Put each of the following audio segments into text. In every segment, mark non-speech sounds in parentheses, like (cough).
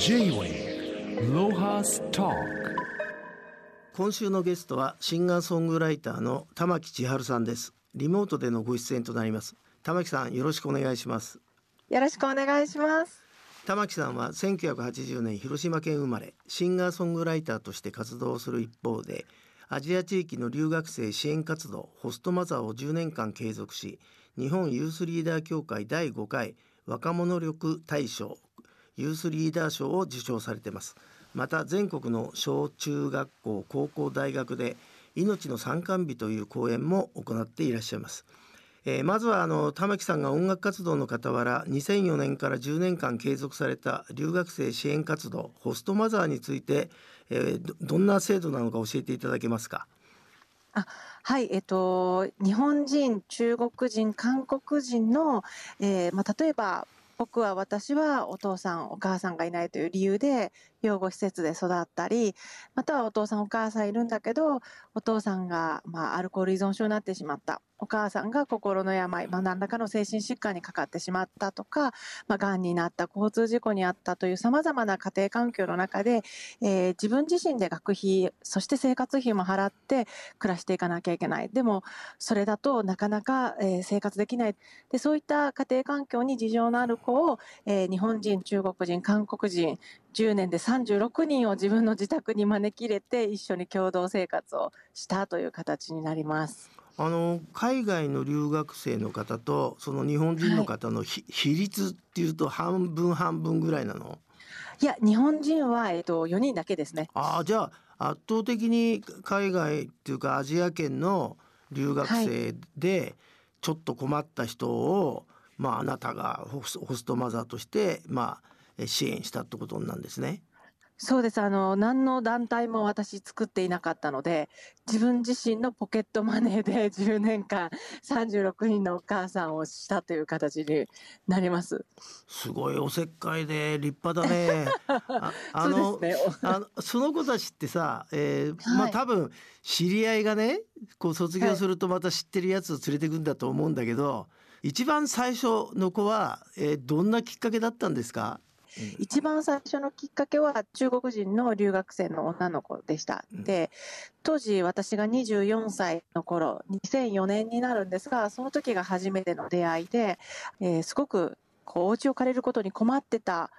J-Way ロハスタ今週のゲストはシンガーソングライターの玉木千春さんです。リモートでのご出演となります。玉木さんよろしくお願いします。よろしくお願いします。玉木さんは1980年広島県生まれシンガーソングライターとして活動する一方でアジア地域の留学生支援活動ホストマザーを10年間継続し日本ユースリーダー協会第5回若者力大賞ユースリーダー賞を受賞されています。また全国の小中学校高校大学で命の参観日という講演も行っていらっしゃいます。えー、まずはあの玉木さんが音楽活動の傍ら2004年から10年間継続された留学生支援活動ホストマザーについて、えー、どどんな制度なのか教えていただけますか？あはい、えっと、日本人、中国人、韓国人の、えーまあ、例えば僕は私はお父さんお母さんがいないという理由で養護施設で育ったりまたはお父さんお母さんいるんだけどお父さんが、まあ、アルコール依存症になってしまった。お母さんが心の病、まあ、何らかの精神疾患にかかってしまったとか、まあ、癌になった交通事故にあったというさまざまな家庭環境の中で、えー、自分自身で学費そして生活費も払って暮らしていかなきゃいけない。でもそれだとなかなか、えー、生活できない。でそういった家庭環境に事情のある子を、えー、日本人中国人韓国人10年で36人を自分の自宅に招き入れて一緒に共同生活をしたという形になります。あの海外の留学生の方とその日本人の方の、はい、比率っていうと半分半分ぐらいなの？いや日本人は、えっと、4人だけですね。ああじゃあ圧倒的に海外っていうかアジア圏の留学生でちょっと困った人を、はい、まああなたがホストマザーとしてまあ支援したってことなんですね。そうです。あの、何の団体も私作っていなかったので、自分自身のポケットマネーで (laughs) 10年間36人のお母さんをしたという形になります。すごいおせっかいで立派だね。(laughs) ああの、ね、あのその子たちってさ、えー、まあ、多分知り合いがね、こう卒業するとまた知ってるやつを連れてくんだと思うんだけど、はい、一番最初の子は、えー、どんなきっかけだったんですか？一番最初のきっかけは中国人の留学生の女の子でした。で、当時私が24歳の頃、2004年になるんですが、その時が初めての出会いで、えー、すごくこうお家を借りることに困ってた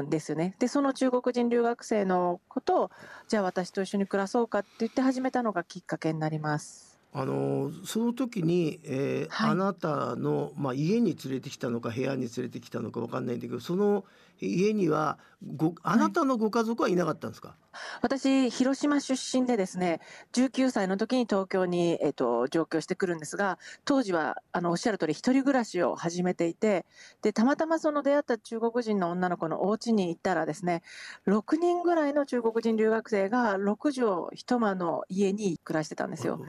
んですよね。で、その中国人留学生の子と、じゃあ私と一緒に暮らそうかって言って始めたのがきっかけになります。あのその時に、えーはい、あなたの、まあ、家に連れてきたのか部屋に連れてきたのか分かんないんだけどその家にはごあなたのご家族はいなかったんですか、はい、私広島出身でですね19歳の時に東京に、えーと、上京してくるんですが当時はあのおっしゃる通り一人暮らしを始めていてでたまたまその出会った中国人の女の子のお家に行ったらですね6人ぐらいの中国人留学生が6畳一間の家に暮らしてたんですよ。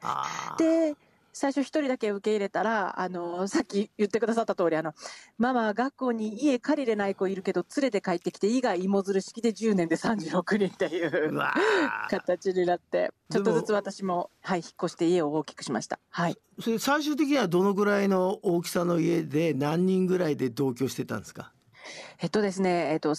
で最初一人だけ受け入れたら、あの、さっき言ってくださった通り、あの、ママ、学校に家借りれない子いるけど、連れて帰ってきて、以外芋づる式で10年で36人っていう形になって、ちょっとずつ私も、はい、引っ越して家を大きくしました。はい。それ最終的にはどのぐらいの大きさの家で何人ぐらいで同居してたんですか？えっとですね、えっと、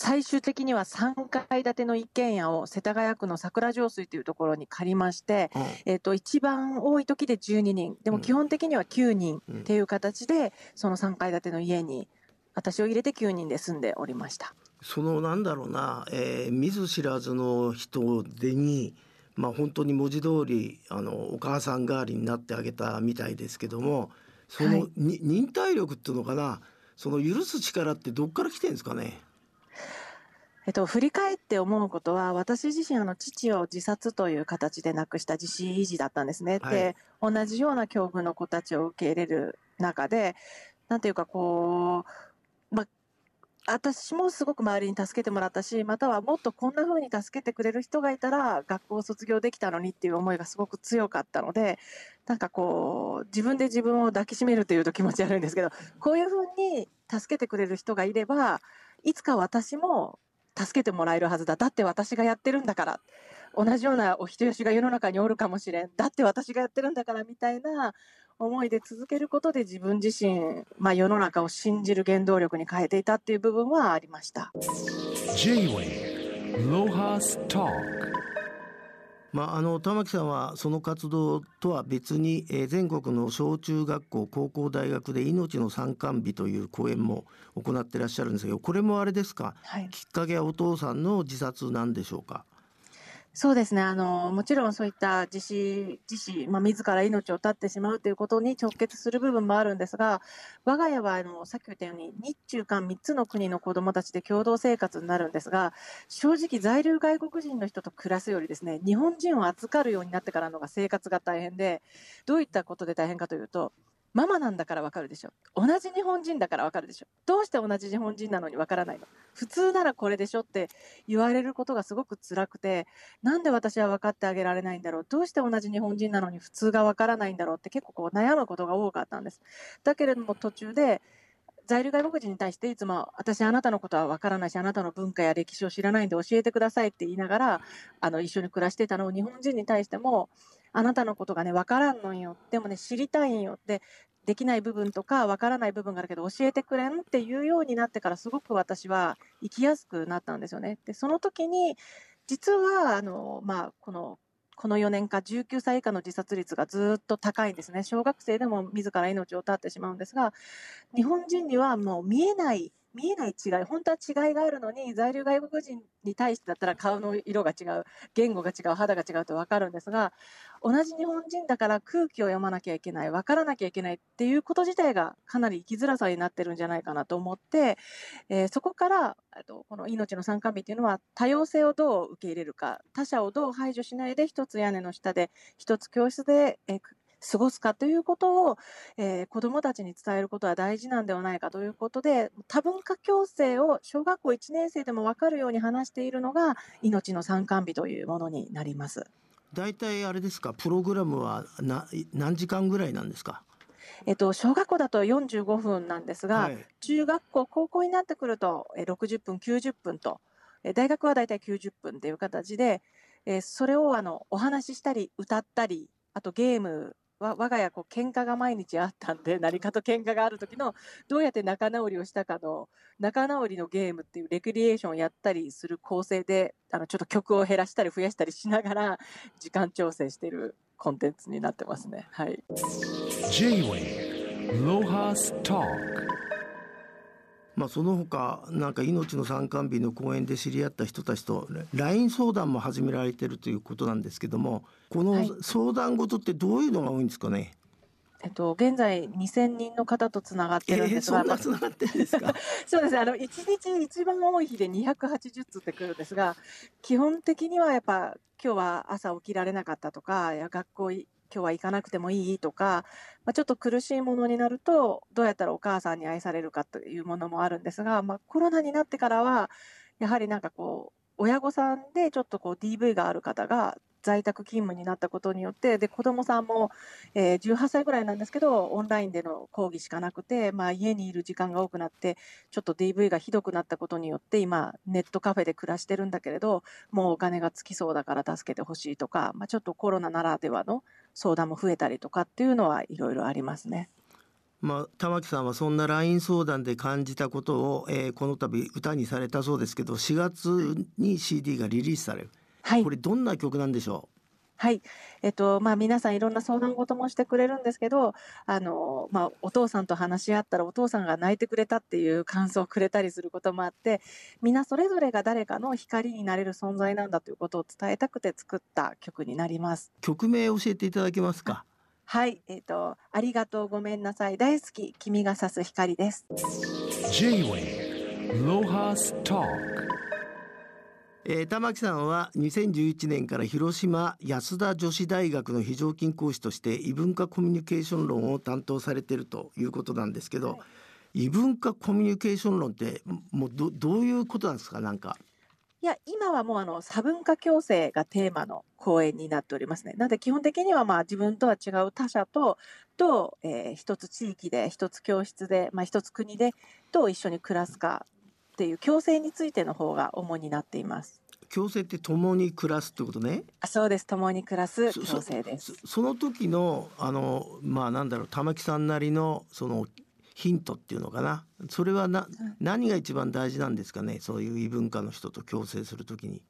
最終的には3階建ての一軒家を世田谷区の桜上水というところに借りまして、うん、えっ、と、一番多い時で12人、でも基本的には9人っていう形で、その3階建ての家に私を入れて9人で住んでおりました。そのなんだろうな、えー、見ず知らずの人でに、まあ本当に文字通りあのお母さん代わりになってあげたみたいですけども、その、はい、忍耐力っていうのかな、その許す力ってどっから来てるんですかね？えっと、振り返って思うことは、私自身、あの、父を自殺という形で亡くした自死維持だったんですね。はい、で、同じような境遇の子たちを受け入れる中で、なんていうか、こう、ま私もすごく周りに助けてもらったし、またはもっとこんな風に助けてくれる人がいたら、学校を卒業できたのにっていう思いがすごく強かったので、なんかこう、自分で自分を抱きしめるというと気持ち悪いんですけど、こういう風に助けてくれる人がいれば、いつか私も助けてもらえるはずだ。だって私がやってるんだから。同じようなお人よしが世の中におるかもしれん。だって私がやってるんだからみたいな思いで続けることで自分自身、まあ、世の中を信じる原動力に変えていたっていう部分はありました。J-Way ロハスタまあ、あの玉木さんはその活動とは別に、えー、全国の小中学校高校大学で命の参観日という講演も行ってらっしゃるんですけどこれもあれですか、はい、きっかけはお父さんの自殺なんでしょうか？そうですね。あの、もちろんそういった自死、自死、まあ、自ら命を絶ってしまうということに直結する部分もあるんですが、我が家は、あの、さっき言ったように、日中韓3つの国の子供たちで共同生活になるんですが、正直在留外国人の人と暮らすよりですね、日本人を預かるようになってからのが生活が大変で、どういったことで大変かというと、ママなんだからわかるでしょ。同じ日本人だからわかるでしょ。どうして同じ日本人なのにわからないの？普通ならこれでしょって言われることがすごく辛くて、なんで私は分かってあげられないんだろう？どうして同じ日本人なのに普通がわからないんだろうって結構こう悩むことが多かったんです。だけれども途中で、在留外国人に対していつも私あなたのことは分からないしあなたの文化や歴史を知らないんで教えてくださいって言いながらあの一緒に暮らしてたのを日本人に対してもあなたのことがね分からんのよでもね知りたいんよってできない部分とかわからない部分があるけど教えてくれんっていうようになってからすごく私は生きやすくなったんですよね。でその時に実はあの、まあ、このこの4年間19歳以下の自殺率がずっと高いんですね。小学生でも自ら命を絶ってしまうんですが、日本人にはもう見えない見えない違い、本当は違いがあるのに、在留外国人に対してだったら顔の色が違う、言語が違う、肌が違うと分かるんですが、同じ日本人だから空気を読まなきゃいけない、分からなきゃいけないっていうこと自体がかなり生きづらさになってるんじゃないかなと思って、えー、そこからとこの命の参加日っていうのは多様性をどう受け入れるか、他者をどう排除しないで一つ屋根の下で、一つ教室で、えー過ごすかということを、えー、子どもたちに伝えることは大事なんではないかということで多文化共生を小学校1年生でも分かるように話しているのが命の参観日というものになります。大体あれですか？プログラムは何時間ぐらいなんですか？えっと、小学校だと45分なんですが、はい、中学校、高校になってくると60分、90分と、大学は大体90分という形で、それをあのお話ししたり、歌ったり、あとゲームわ我が家こう喧嘩が毎日あったんで何かと喧嘩がある時のどうやって仲直りをしたかの仲直りのゲームっていうレクリエーションをやったりする構成であのちょっと曲を減らしたり増やしたりしながら時間調整してるコンテンツになってますね。はい。J-Way ロハスターまあ、その他なんか命の参観日の講演で知り合った人たちと LINE 相談も始められてるということなんですけどもこの相談事ってどういうのが多いんですかね、えっと、現在2000人の方とつながってるんですが、えー、そんなつながってるんですか？(laughs) そうです。あの1日一番多い日で280通ってくるんですが基本的にはやっぱ今日は朝起きられなかったとかや学校今日は行かなくてもいいとか、まあ、ちょっと苦しいものになると、どうやったらお母さんに愛されるかというものもあるんですが、まあ、コロナになってからは、やはりなんかこう、親御さんでちょっとこう DV がある方が在宅勤務になったことによって、で子供さんも、えー、18歳ぐらいなんですけど、オンラインでの講義しかなくて、まあ、家にいる時間が多くなって、ちょっと DV がひどくなったことによって、今、ネットカフェで暮らしてるんだけれど、もうお金がつきそうだから助けてほしいとか、まあ、ちょっとコロナならではの相談も増えたりとかっていうのはいろいろありますね。まあ、玉木さんはそんな LINE 相談で感じたことを、えー、この度歌にされたそうですけど4月に CD がリリースされる、はい、これどんな曲なんでしょう？はい。えっと、まあ、皆さんいろんな相談事もしてくれるんですけど、あの、まあ、お父さんと話し合ったらお父さんが泣いてくれたっていう感想をくれたりすることもあって、みんなそれぞれが誰かの光になれる存在なんだということを伝えたくて作った曲になります。曲名教えていただけますか？はい。えっと、ありがとうごめんなさい。大好き。君が差す光です。J-Way ロハスターえー、玉木さんは2011年から広島安田女子大学の非常勤講師として異文化コミュニケーション論を担当されてるということなんですけど、はい、異文化コミュニケーション論ってもうどどういうことなんですか？なんか。いや今はもうあの差文化共生がテーマの講演になっておりますね。なので基本的にはまあ自分とは違う他者とと、えー、一つ地域で一つ教室で、まあ、一つ国でと一緒に暮らすかっていう共生についての方が主になっています。共生って共に暮らすってことね。あそうです。共に暮らすそ共生です。そその時のあのまあなんだろう玉木さんなりのそのヒントっていうのかなそれはな、何が一番大事なんですかねそういう異文化の人と共生するときに。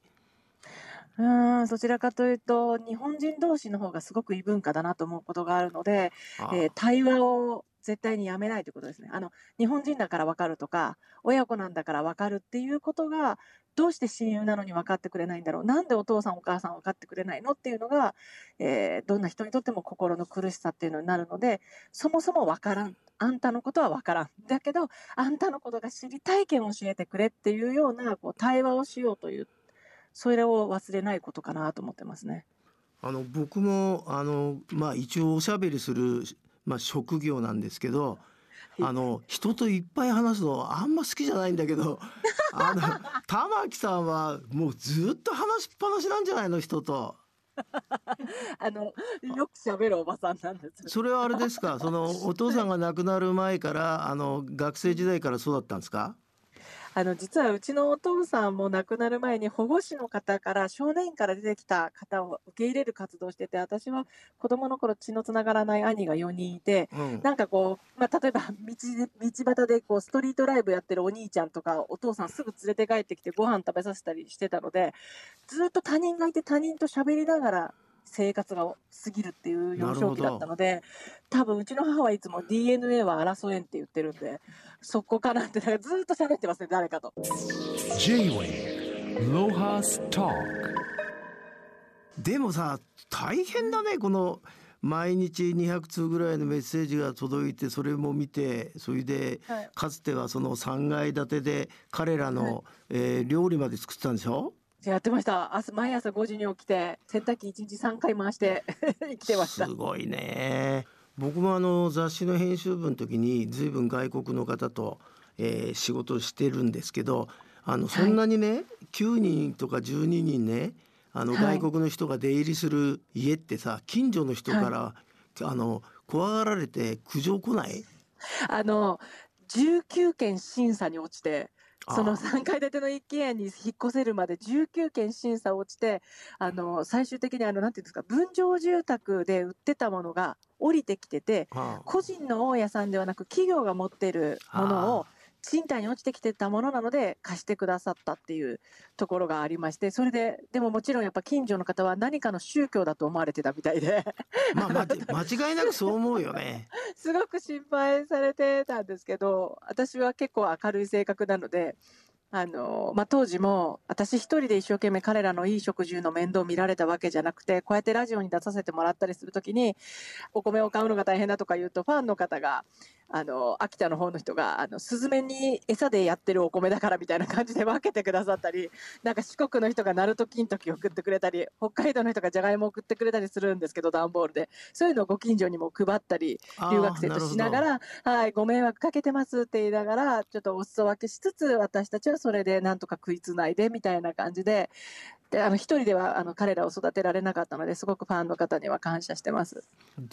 うーん、どちらかというと、日本人同士の方がすごく異文化だなと思うことがあるので、あえー対話を絶対にやめないということですね。あの、日本人だから分かるとか、親子なんだから分かるっていうことが、どうして親友なのに分かってくれないんだろう。なんでお父さんお母さん分かってくれないのっていうのが、えーどんな人にとっても心の苦しさっていうのになるので、そもそも分からん。あんたのことは分からん。だけど、あんたのことが知りたい件を教えてくれっていうような、こう、対話をしようという、それを忘れないことかなと思ってますね。あの僕もあのまあ一応おしゃべりするまあ職業なんですけど。あの人といっぱい話すのあんま好きじゃないんだけどあの (laughs) 玉木さんはもうずっと話しっぱなしなんじゃないの人と (laughs) あの、よく喋るおばさんなんです。それはあれですか？そのお父さんが亡くなる前からあの学生時代からそうだったんですか？あの、実はうちのお父さんも亡くなる前に保護司の方から少年院から出てきた方を受け入れる活動をしてて、私は子供の頃血のつながらない兄が4人いて、うん。なんかこう、まあ、例えば道で、道端でこうストリートライブやってるお兄ちゃんとかお父さんすぐ連れて帰ってきてご飯食べさせたりしてたので、ずっと他人がいて他人と喋りながら生活が過ぎるっていう幼少期だったので、多分うちの母はいつも DNA は争えんって言ってるんで、そこかなって、だからずっと喋ってますね、誰かと。J-Way Lohas Talk でもさ大変だねこの毎日200通ぐらいのメッセージが届いてそれも見てそれではい。かつてはその3階建てで彼らの、えー料理まで作ってたんでしょ？やってました。朝、毎朝5時に起きて、洗濯機1日3回回して (laughs) 生きてました。す。ごいね。僕もあの雑誌の編集部の時に随分外国の方と、えー仕事をしてるんですけどあのそんなにね、9人とか12人ねあのはい。外国の人が出入りする家ってさ近所の人から、あの怖がられて苦情来ない？あの、19件審査に落ちて、そのあ3階建ての一軒家に引っ越せるまで19件審査落ちて、あの、最終的にあの、なんていうんですか、分譲住宅で売ってたものが降りてきてて、あ。個人の大家さんではなく企業が持ってるものを賃貸に落ちてきてたものなので貸してくださったっていうところがありまして、それで、でももちろんやっぱ近所の方は何かの宗教だと思われてたみたいで、まあ、ま間違いなくそう思うよね。(laughs) すごく心配されてたんですけど、私は結構明るい性格なので、あの、まあ、当時も私一人で一生懸命彼らのいい食住の面倒を見られたわけじゃなくて、こうやってラジオに出させてもらったりするときに、お米を買うのが大変だとか言うと、ファンの方が、あの、秋田の方の人が、あの、スズメに餌でやってるお米だからみたいな感じで分けてくださったり、なんか四国の人が鳴門金時送ってくれたり、北海道の人がじゃがいも送ってくれたりするんですけど、段ボールで。そういうのをご近所にも配ったり、留学生としながら、はい、ご迷惑かけてますって言いながら、ちょっとお裾分けしつつ、私たちはそれでなんとか食いつないでみたいな感じで、で、あの、一人では、あの、彼らを育てられなかったので、すごくファンの方には感謝してます。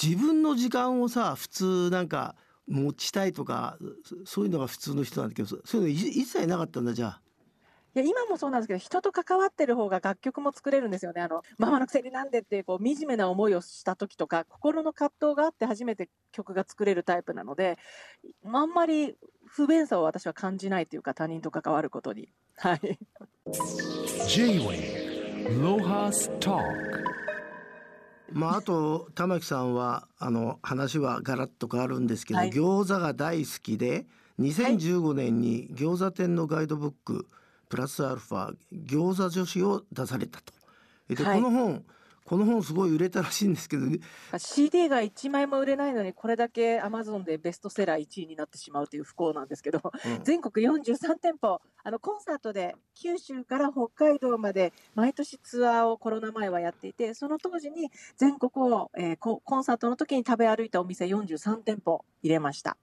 自分の時間をさ普通なんか持ちたいとかそそういうのが普通の人なんだけどそそういうのい一切なかったんだじゃあ。いや、今もそうなんですけど、人と関わってる方が楽曲も作れるんですよね。あの、ママのくせになんでって、こう、惨めな思いをした時とか、心の葛藤があって初めて曲が作れるタイプなので、あんまり不便さを私は感じないというか、他人と関わることに。はい。J-Way Lohas Talk まああと玉木さんはあの話はガラッと変わるんですけど、はい。餃子が大好きで2015年に餃子店のガイドブックプラスアルファ餃子女子を出されたと。で、はい。この本この本すごい売れたらしいんですけど。CD が1枚も売れないのに、これだけ Amazon でベストセラー1位になってしまうという不幸なんですけど、うん。全国43店舗、あの、コンサートで九州から北海道まで毎年ツアーをコロナ前はやっていて、その当時に全国を、えーココンサートの時に食べ歩いたお店43店舗入れました。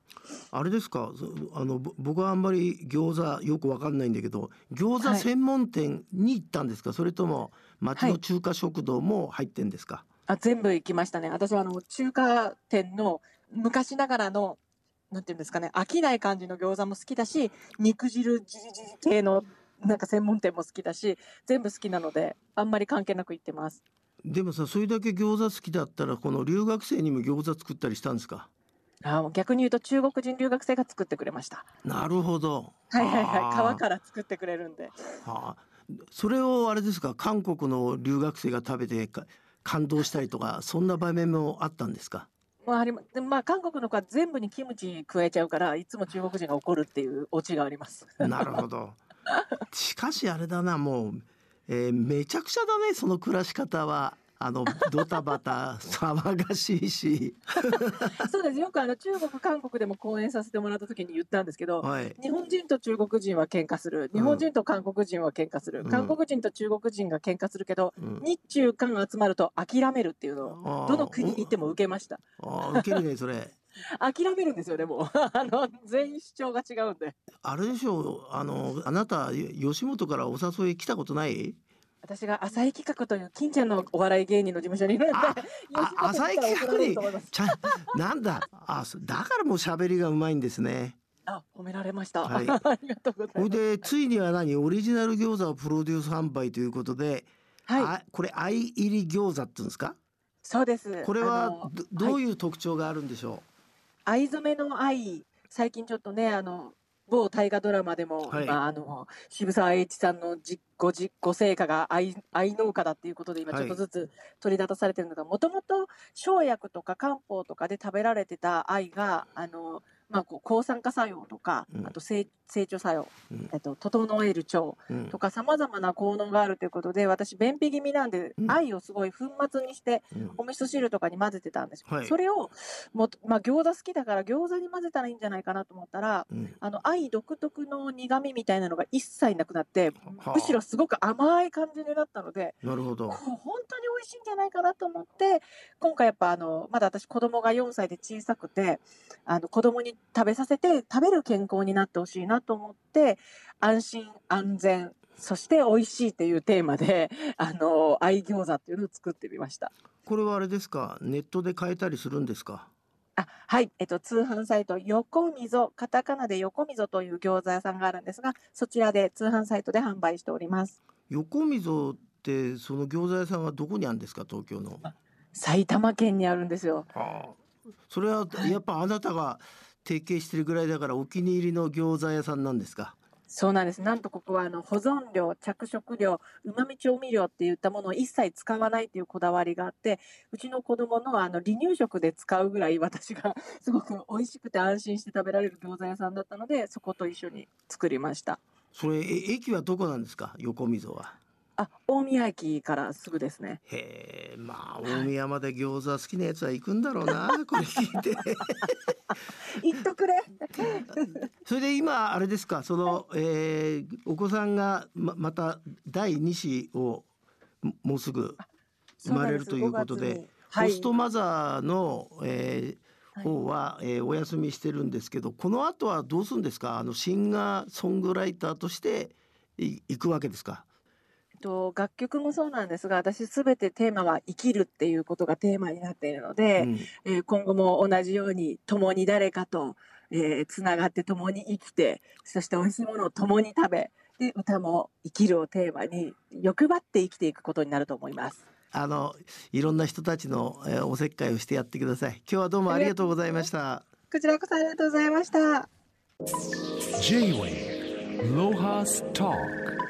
あれですか？そあのぼ僕はあんまり餃子よくわかんないんだけど餃子はい。専門店に行ったんですか、それとも町はいの中華食堂も入ってんですか、あ全部行きましたね。私はあの中華店の昔ながらのなんていうんですかね、飽きない感じの餃子も好きだし、肉汁じりじり系のなんか専門店も好きだし、全部好きなので、あんまり関係なく行ってます。でもさそれだけ餃子好きだったらこの留学生にも餃子作ったりしたんですか？あ逆に言うと中国人留学生が作ってくれました。なるほどはいはいはい、皮から作ってくれるんで。はあ、それをあれですか？韓国の留学生が食べてか感動したりとかそんな場面もあったんですか？まあ、ありまでまあ、韓国の子は全部にキムチ加えちゃうから、いつも中国人が怒るっていうオチがあります。なるほど。(laughs) しかしあれだなもう、えーめちゃくちゃだねその暮らし方はあのドタバタ騒がしいしそうです。よくあの中国、韓国でも講演させてもらった時に言ったんですけど、はい日本人と中国人は喧嘩する。日本人と韓国人は喧嘩する。うん韓国人と中国人が喧嘩するけど、うん日中韓集まると諦めるっていうのを、どの国に行っても受けました。あーウケるねそれ (laughs) 諦めるんですよね、もう。(laughs) あの、全員主張が違うんで。あれでしょうあのあなた吉本からお誘い来たことない？私が浅井企画という近所のお笑い芸人の事務所にいるんで、浅いに来たら怒られると思います。ちゃなんだ？あそだからもう喋りがうまいんですね。あ、褒められました。はい。(laughs) ありがとうございます。でついには何？オリジナル餃子をプロデュース販売ということで、はい、あこれ相入り餃子って言うんですか？そうです。これはどどういう特徴があるんでしょ藍染めの愛最近ちょっとねあの某大河ドラマでも、はい。今あの渋沢栄一さんの実ご実ご成果が藍藍農家だっていうことで今はい。ちょっとずつ取り立たされてるのがもともと生薬とか漢方とかで食べられてた藍があの、まあ、こう抗酸化作用とか、うん。あと成成長作用、うん。えっと、整える腸うん。とかさまざまな効能があるということで私便秘気味なんで、うん。藍をすごい粉末にしてうん。お味噌汁とかに混ぜてたんですよ、はい。それをもまあ、餃子好きだから餃子に混ぜたらいいんじゃないかなと思ったらうん。あの藍独特の苦味みたいなのが一切なくなってはあ。むしろすごく甘い感じになったのでなるほど。本当に美味しいんじゃないかなと思って今回やっぱあのまだ私子供が4歳で小さくてあの子供に食べさせて食べる健康になってほしいなと思って安心安全そして美味しいっていうテーマで (laughs) あの藍餃子っていうのを作ってみました。これはあれですか？ネットで買えたりするんですか？あはい、えっと、通販サイト、横溝、カタカナで横溝という餃子屋さんがあるんですが、そちらで通販サイトで販売しております。横溝ってその餃子屋さんはどこにあるんですか？東京の埼玉県にあるんですよ。それはやっぱあなたが提携してるぐらいだからお気に入りの餃子屋さんなんですか？そうなんです。なんとここはあの保存料、着色料、うまみ調味料っていったものを一切使わないというこだわりがあって、うちの子供のあの離乳食で使うぐらい私がすごく美味しくて安心して食べられる餃子屋さんだったので、そこと一緒に作りました。それえ駅はどこなんですか？横溝はあ、大宮駅からすぐですね。へえまあ大宮まで餃子好きなやつは行くんだろうな (laughs) これ聞いて。言っとくれ。(laughs) それで今あれですかその、えーお子さんがままた第二子をももうすぐ生まれるということでそうなんです5月に。はい。ホストマザーの、えー方は、えーお休みしてるんですけどこの後はどうするんですか？あのシンガーソングライターとしてい行くわけですか？と楽曲もそうなんですが私すべてテーマは生きるっていうことがテーマになっているので、うんえー今後も同じように共に誰かと、えーつながって共に生きてそして美味しいものを共に食べで歌も生きるをテーマに欲張って生きていくことになると思います。あのいろんな人たちの、えーおせっかいをしてやってください今日はどうもありがとうございましたこちらこそありがとうございました。J-Way Lohas Talk